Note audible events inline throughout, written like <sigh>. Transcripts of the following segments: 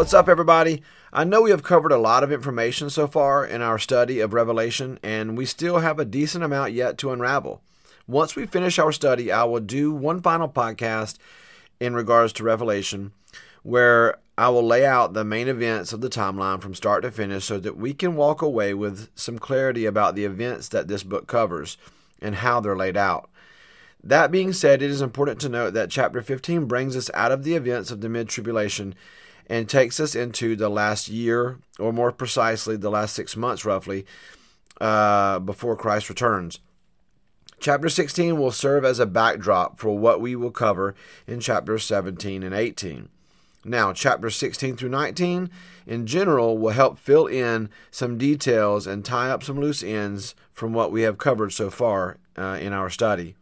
What's up, everybody? I know we have covered a lot of information so far in our study of Revelation, and we still have a decent amount yet to unravel. Once we finish our study, I will do one final podcast in regards to Revelation where I will lay out the main events of the timeline from start to finish so that we can walk away with some clarity about the events that this book covers and how they're laid out. That being said, it is important to note that chapter 15 brings us out of the events of the mid tribulation and takes us into the last year, or more precisely, the last six months roughly, uh, before Christ returns. Chapter 16 will serve as a backdrop for what we will cover in chapters 17 and 18. Now, chapters 16 through 19 in general will help fill in some details and tie up some loose ends from what we have covered so far uh, in our study.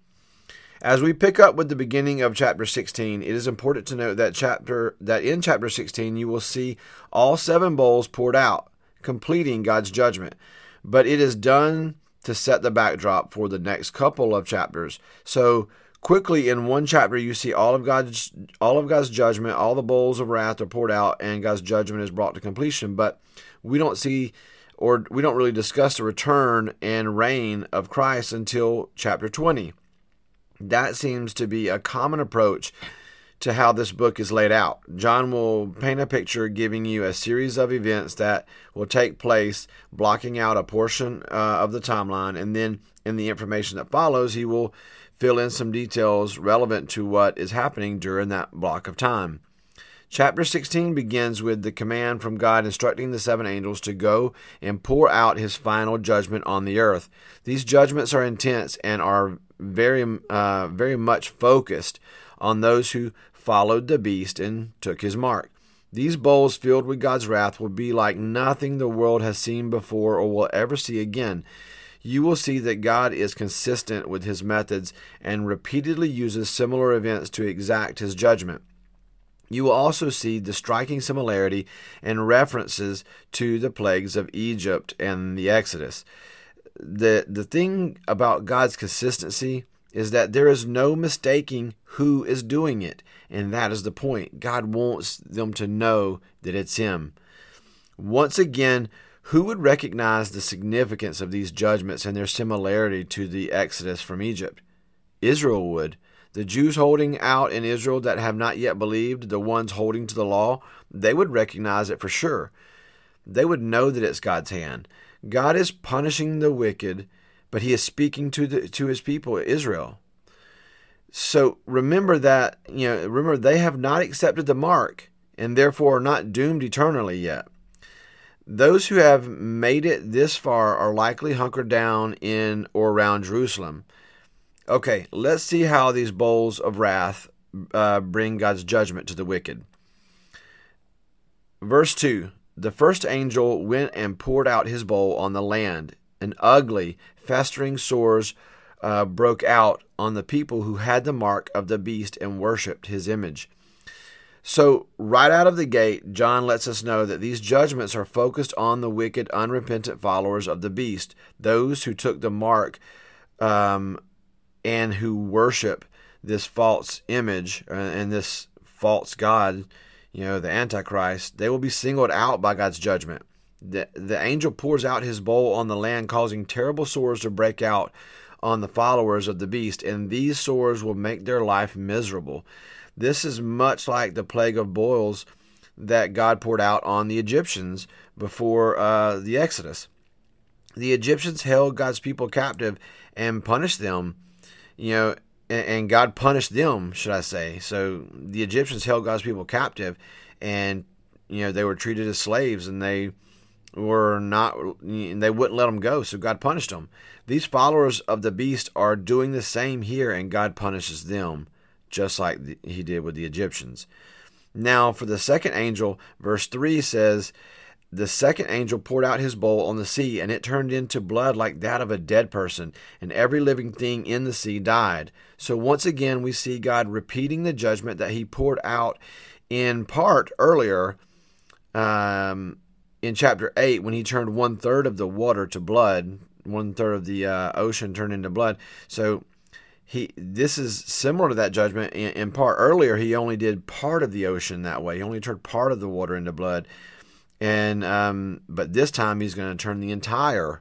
As we pick up with the beginning of chapter 16, it is important to note that chapter that in chapter 16 you will see all seven bowls poured out, completing God's judgment. But it is done to set the backdrop for the next couple of chapters. So quickly in one chapter you see all of God's all of God's judgment, all the bowls of wrath are poured out and God's judgment is brought to completion, but we don't see or we don't really discuss the return and reign of Christ until chapter 20. That seems to be a common approach to how this book is laid out. John will paint a picture giving you a series of events that will take place, blocking out a portion uh, of the timeline, and then in the information that follows, he will fill in some details relevant to what is happening during that block of time. Chapter 16 begins with the command from God instructing the seven angels to go and pour out his final judgment on the earth. These judgments are intense and are very, uh, very much focused on those who followed the beast and took his mark. These bowls filled with God's wrath will be like nothing the world has seen before or will ever see again. You will see that God is consistent with his methods and repeatedly uses similar events to exact his judgment. You will also see the striking similarity and references to the plagues of Egypt and the Exodus. The, the thing about God's consistency is that there is no mistaking who is doing it. And that is the point. God wants them to know that it's Him. Once again, who would recognize the significance of these judgments and their similarity to the Exodus from Egypt? Israel would. The Jews holding out in Israel that have not yet believed, the ones holding to the law, they would recognize it for sure. They would know that it's God's hand. God is punishing the wicked, but he is speaking to the to his people Israel. So remember that, you know, remember they have not accepted the mark and therefore are not doomed eternally yet. Those who have made it this far are likely hunkered down in or around Jerusalem. Okay, let's see how these bowls of wrath uh, bring God's judgment to the wicked. Verse 2 The first angel went and poured out his bowl on the land, and ugly, festering sores uh, broke out on the people who had the mark of the beast and worshipped his image. So, right out of the gate, John lets us know that these judgments are focused on the wicked, unrepentant followers of the beast, those who took the mark um, and who worship this false image uh, and this false God, you know, the Antichrist, they will be singled out by God's judgment. The, the angel pours out his bowl on the land, causing terrible sores to break out on the followers of the beast, and these sores will make their life miserable. This is much like the plague of boils that God poured out on the Egyptians before uh, the Exodus. The Egyptians held God's people captive and punished them you know, and, God punished them, should I say. So the Egyptians held God's people captive, and you know they were treated as slaves, and they were not, they wouldn't let them go. So God punished them. These followers of the beast are doing the same here, and God punishes them, just like He did with the Egyptians. Now, for the second angel, verse 3 says, the second angel poured out his bowl on the sea, and it turned into blood like that of a dead person, and every living thing in the sea died. So once again, we see God repeating the judgment that he poured out in part earlier um, in chapter 8 when he turned one third of the water to blood, one third of the uh, ocean turned into blood. So he this is similar to that judgment in, in, part earlier he only did part of the ocean that way he only turned part of the water into blood and um, but this time he's going to turn the entire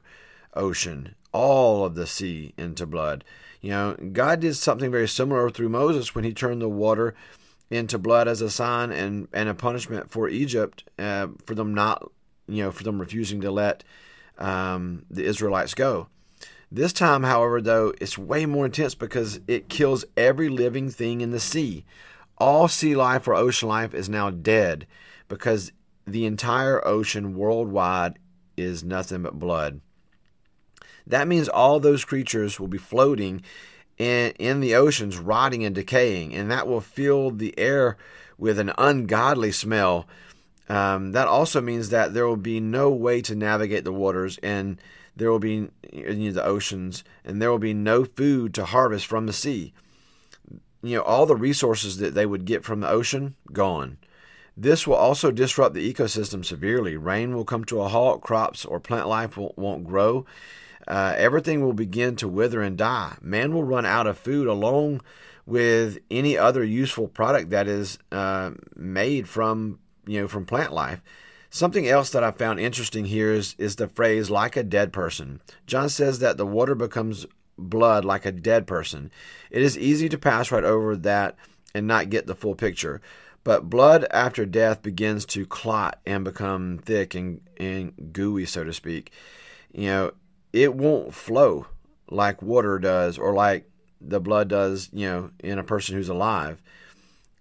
ocean all of the sea into blood you know god did something very similar through moses when he turned the water into blood as a sign and, and a punishment for egypt uh, for them not you know for them refusing to let um, the israelites go this time, however, though, it's way more intense because it kills every living thing in the sea. All sea life or ocean life is now dead because the entire ocean worldwide is nothing but blood. That means all those creatures will be floating in, in the oceans, rotting and decaying, and that will fill the air with an ungodly smell. Um, that also means that there will be no way to navigate the waters and there will be in the oceans, and there will be no food to harvest from the sea. You know, all the resources that they would get from the ocean, gone. This will also disrupt the ecosystem severely. Rain will come to a halt, crops or plant life will, won't grow. Uh, everything will begin to wither and die. Man will run out of food along with any other useful product that is uh, made from you know from plant life. Something else that I found interesting here is, is the phrase like a dead person. John says that the water becomes blood like a dead person. It is easy to pass right over that and not get the full picture. But blood after death begins to clot and become thick and, and gooey, so to speak. You know, it won't flow like water does or like the blood does, you know, in a person who's alive.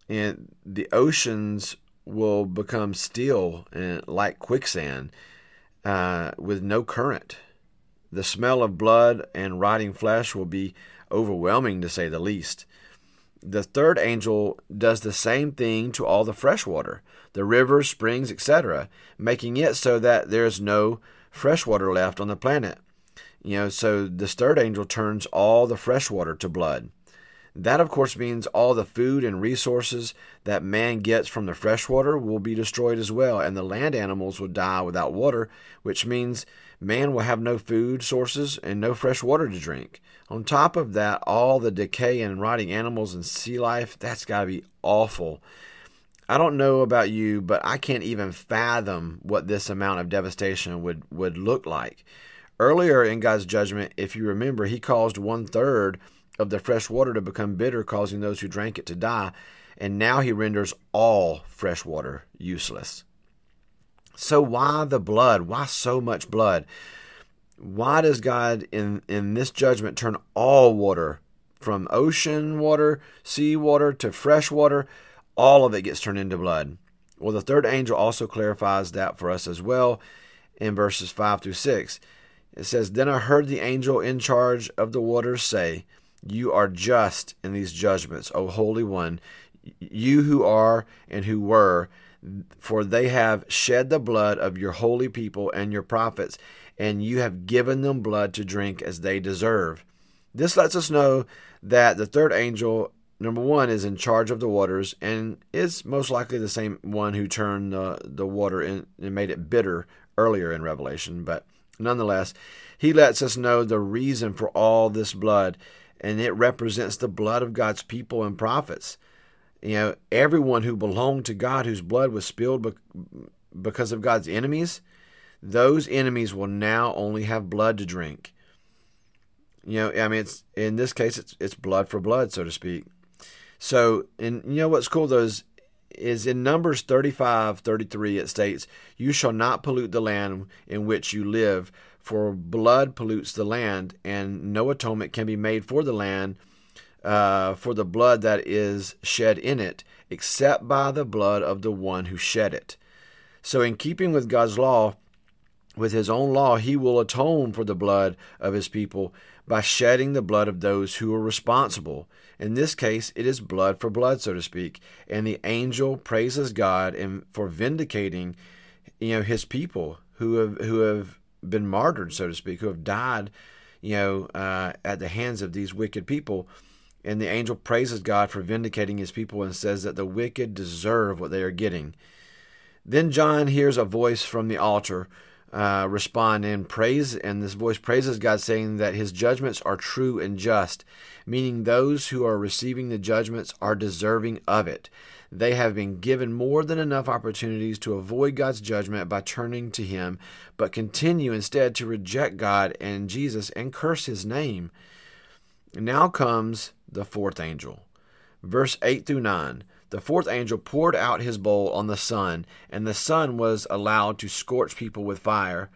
And the oceans will become still and like quicksand uh, with no current. The smell of blood and rotting flesh will be overwhelming, to say the least. The third angel does the same thing to all the fresh water, the rivers, springs, etc., making it so that there's no fresh water left on the planet. You know, so this third angel turns all the fresh water to blood. That, of course, means all the food and resources that man gets from the fresh water will be destroyed as well, and the land animals will die without water, which means man will have no food sources and no fresh water to drink. On top of that, all the decay and rotting animals and sea life, that's got to be awful. I don't know about you, but I can't even fathom what this amount of devastation would, would look like. Earlier in God's judgment, if you remember, he caused one third of the fresh water to become bitter, causing those who drank it to die. And now he renders all fresh water useless. So, why the blood? Why so much blood? Why does God in, in this judgment turn all water from ocean water, sea water to fresh water? All of it gets turned into blood. Well, the third angel also clarifies that for us as well in verses 5 through 6. It says, Then I heard the angel in charge of the waters say, you are just in these judgments, O Holy One, you who are and who were, for they have shed the blood of your holy people and your prophets, and you have given them blood to drink as they deserve. This lets us know that the third angel, number one, is in charge of the waters and is most likely the same one who turned the, water in, and made it bitter earlier in Revelation. But nonetheless, he lets us know the reason for all this blood and it represents the blood of God's people and prophets. You know, everyone who belonged to God, whose blood was spilled because of God's enemies, those enemies will now only have blood to drink. You know, I mean, it's in this case, it's it's blood for blood, so to speak. So, and you know what's cool though is, is in Numbers 35, 33, it states, You shall not pollute the land in which you live, for blood pollutes the land, and no atonement can be made for the land uh, for the blood that is shed in it, except by the blood of the one who shed it. So, in keeping with God's law, with his own law, he will atone for the blood of his people by shedding the blood of those who are responsible. In this case, it is blood for blood, so to speak. And the angel praises God and for vindicating, you know, his people who have who have been martyred, so to speak, who have died, you know, uh, at the hands of these wicked people. And the angel praises God for vindicating his people and says that the wicked deserve what they are getting. Then John hears a voice from the altar uh, respond in praise, and this voice praises God, saying that his judgments are true and just, meaning those who are receiving the judgments are deserving of it. They have been given more than enough opportunities to avoid God's judgment by turning to him, but continue instead to reject God and Jesus and curse his name. Now comes the fourth angel. Verse 8 through 9. The fourth angel poured out his bowl on the sun, and the sun was allowed to scorch people with fire.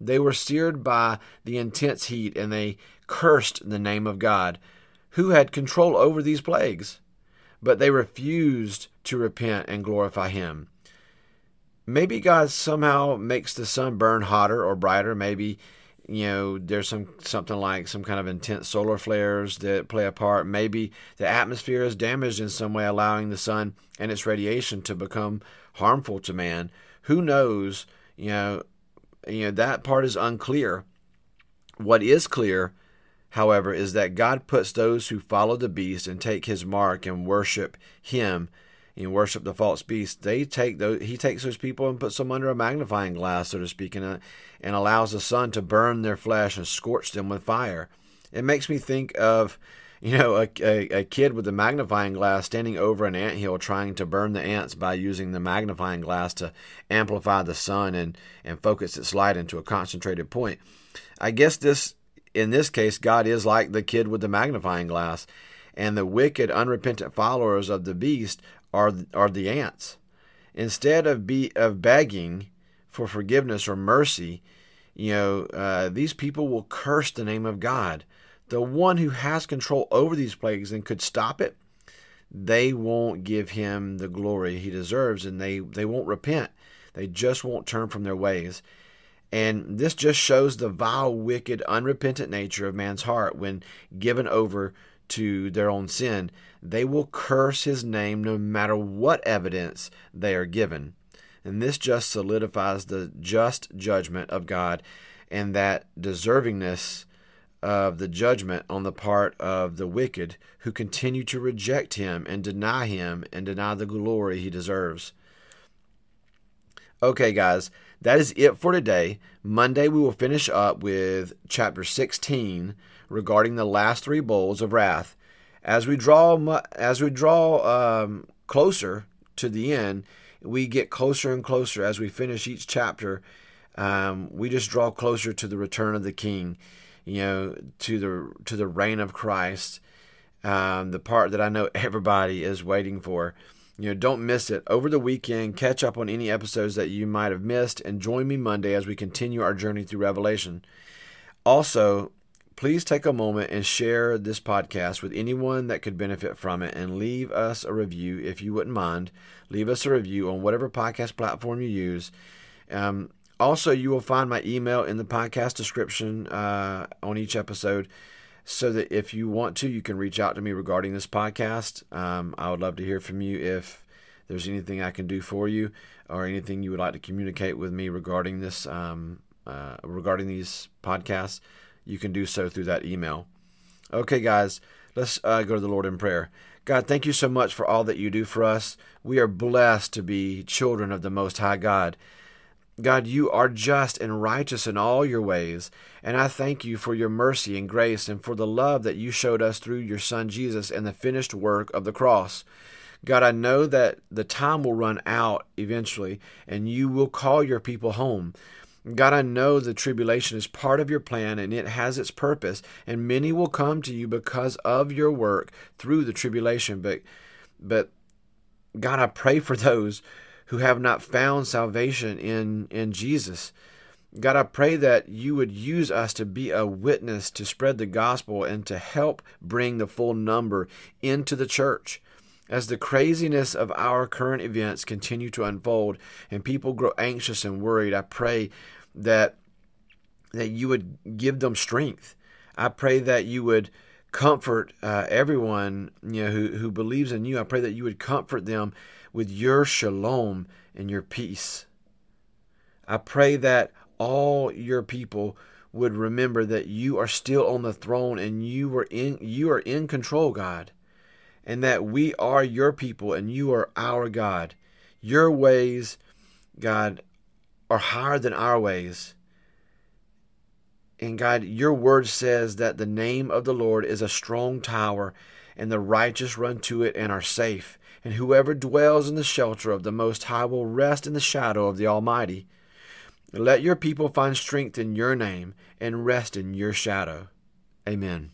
They were seared by the intense heat, and they cursed the name of God, who had control over these plagues. But they refused to repent and glorify him. Maybe God somehow makes the sun burn hotter or brighter. Maybe you know there's some something like some kind of intense solar flares that play a part. Maybe the atmosphere is damaged in some way allowing the sun and its radiation to become harmful to man. Who knows? You know you know that part is unclear. What is clear however is that god puts those who follow the beast and take his mark and worship him and worship the false beast, they take those, he takes those people and puts them under a magnifying glass, so to speak, and, uh, and allows the sun to burn their flesh and scorch them with fire. It makes me think of, you know, a, a, a kid with a magnifying glass standing over an ant hill trying to burn the ants by using the magnifying glass to amplify the sun and, and focus its light into a concentrated point. I guess this, in this case, God is like the kid with the magnifying glass and the wicked, unrepentant followers of the beast are are the ants. Instead of be of begging for forgiveness or mercy, you know, uh, these people will curse the name of God, the one who has control over these plagues and could stop it. They won't give him the glory he deserves, and they they won't repent. They just won't turn from their ways. And this just shows the vile, wicked, unrepentant nature of man's heart when given over to their own sin, they will curse his name no matter what evidence they are given. And this just solidifies the just judgment of God and that deservingness of the judgment on the part of the wicked who continue to reject him and deny him and deny the glory he deserves. Okay, guys, that is it for today. Monday, we will finish up with chapter 16 regarding the last three bowls of wrath. As we draw, as we draw um, closer to the end, we get closer and closer as we finish each chapter. Um, we just draw closer to the return of the King, you know, to the to the reign of Christ. Um, the part that I know <laughs> everybody is waiting for. You know, don't miss it. Over the weekend, catch up on any episodes that you might have missed and join me Monday as we continue our journey through Revelation. Also, please take a moment and share this podcast with anyone that could benefit from it and leave us a review if you wouldn't mind. Leave us a review on whatever podcast platform you use. Um, also, you will find my email in the podcast description uh, on each episode so that if you want to, you can reach out to me regarding this podcast. Um, I would love to hear from you if there's anything I can do for you or anything you would like to communicate with me regarding this, um, uh, regarding these podcasts you can do so through that email. Okay, guys, let's uh, go to the Lord in prayer. God, thank you so much for all that you do for us. We are blessed to be children of the Most High God. God, you are just and righteous in all your ways, and I thank you for your mercy and grace and for the love that you showed us through your Son Jesus and the finished work of the cross. God, I know that the time will run out eventually, and you will call your people home. God, I know the tribulation is part of your plan and it has its purpose, and many will come to you because of your work through the tribulation. But, but God, I pray for those who have not found salvation in, in Jesus. God, I pray that you would use us to be a witness to spread the gospel and to help bring the full number into the church. As the craziness of our current events continue to unfold and people grow anxious and worried, I pray that that you would give them strength. I pray that you would comfort uh, everyone you know who, who believes in you. I pray that you would comfort them with your shalom and your peace. I pray that all your people would remember that you are still on the throne and you are in you are in control, God. And that we are your people and you are our God. Your ways, God, are higher than our ways. And God, your word says that the name of the Lord is a strong tower, and the righteous run to it and are safe. And whoever dwells in the shelter of the Most High will rest in the shadow of the Almighty. Let your people find strength in your name and rest in your shadow. Amen.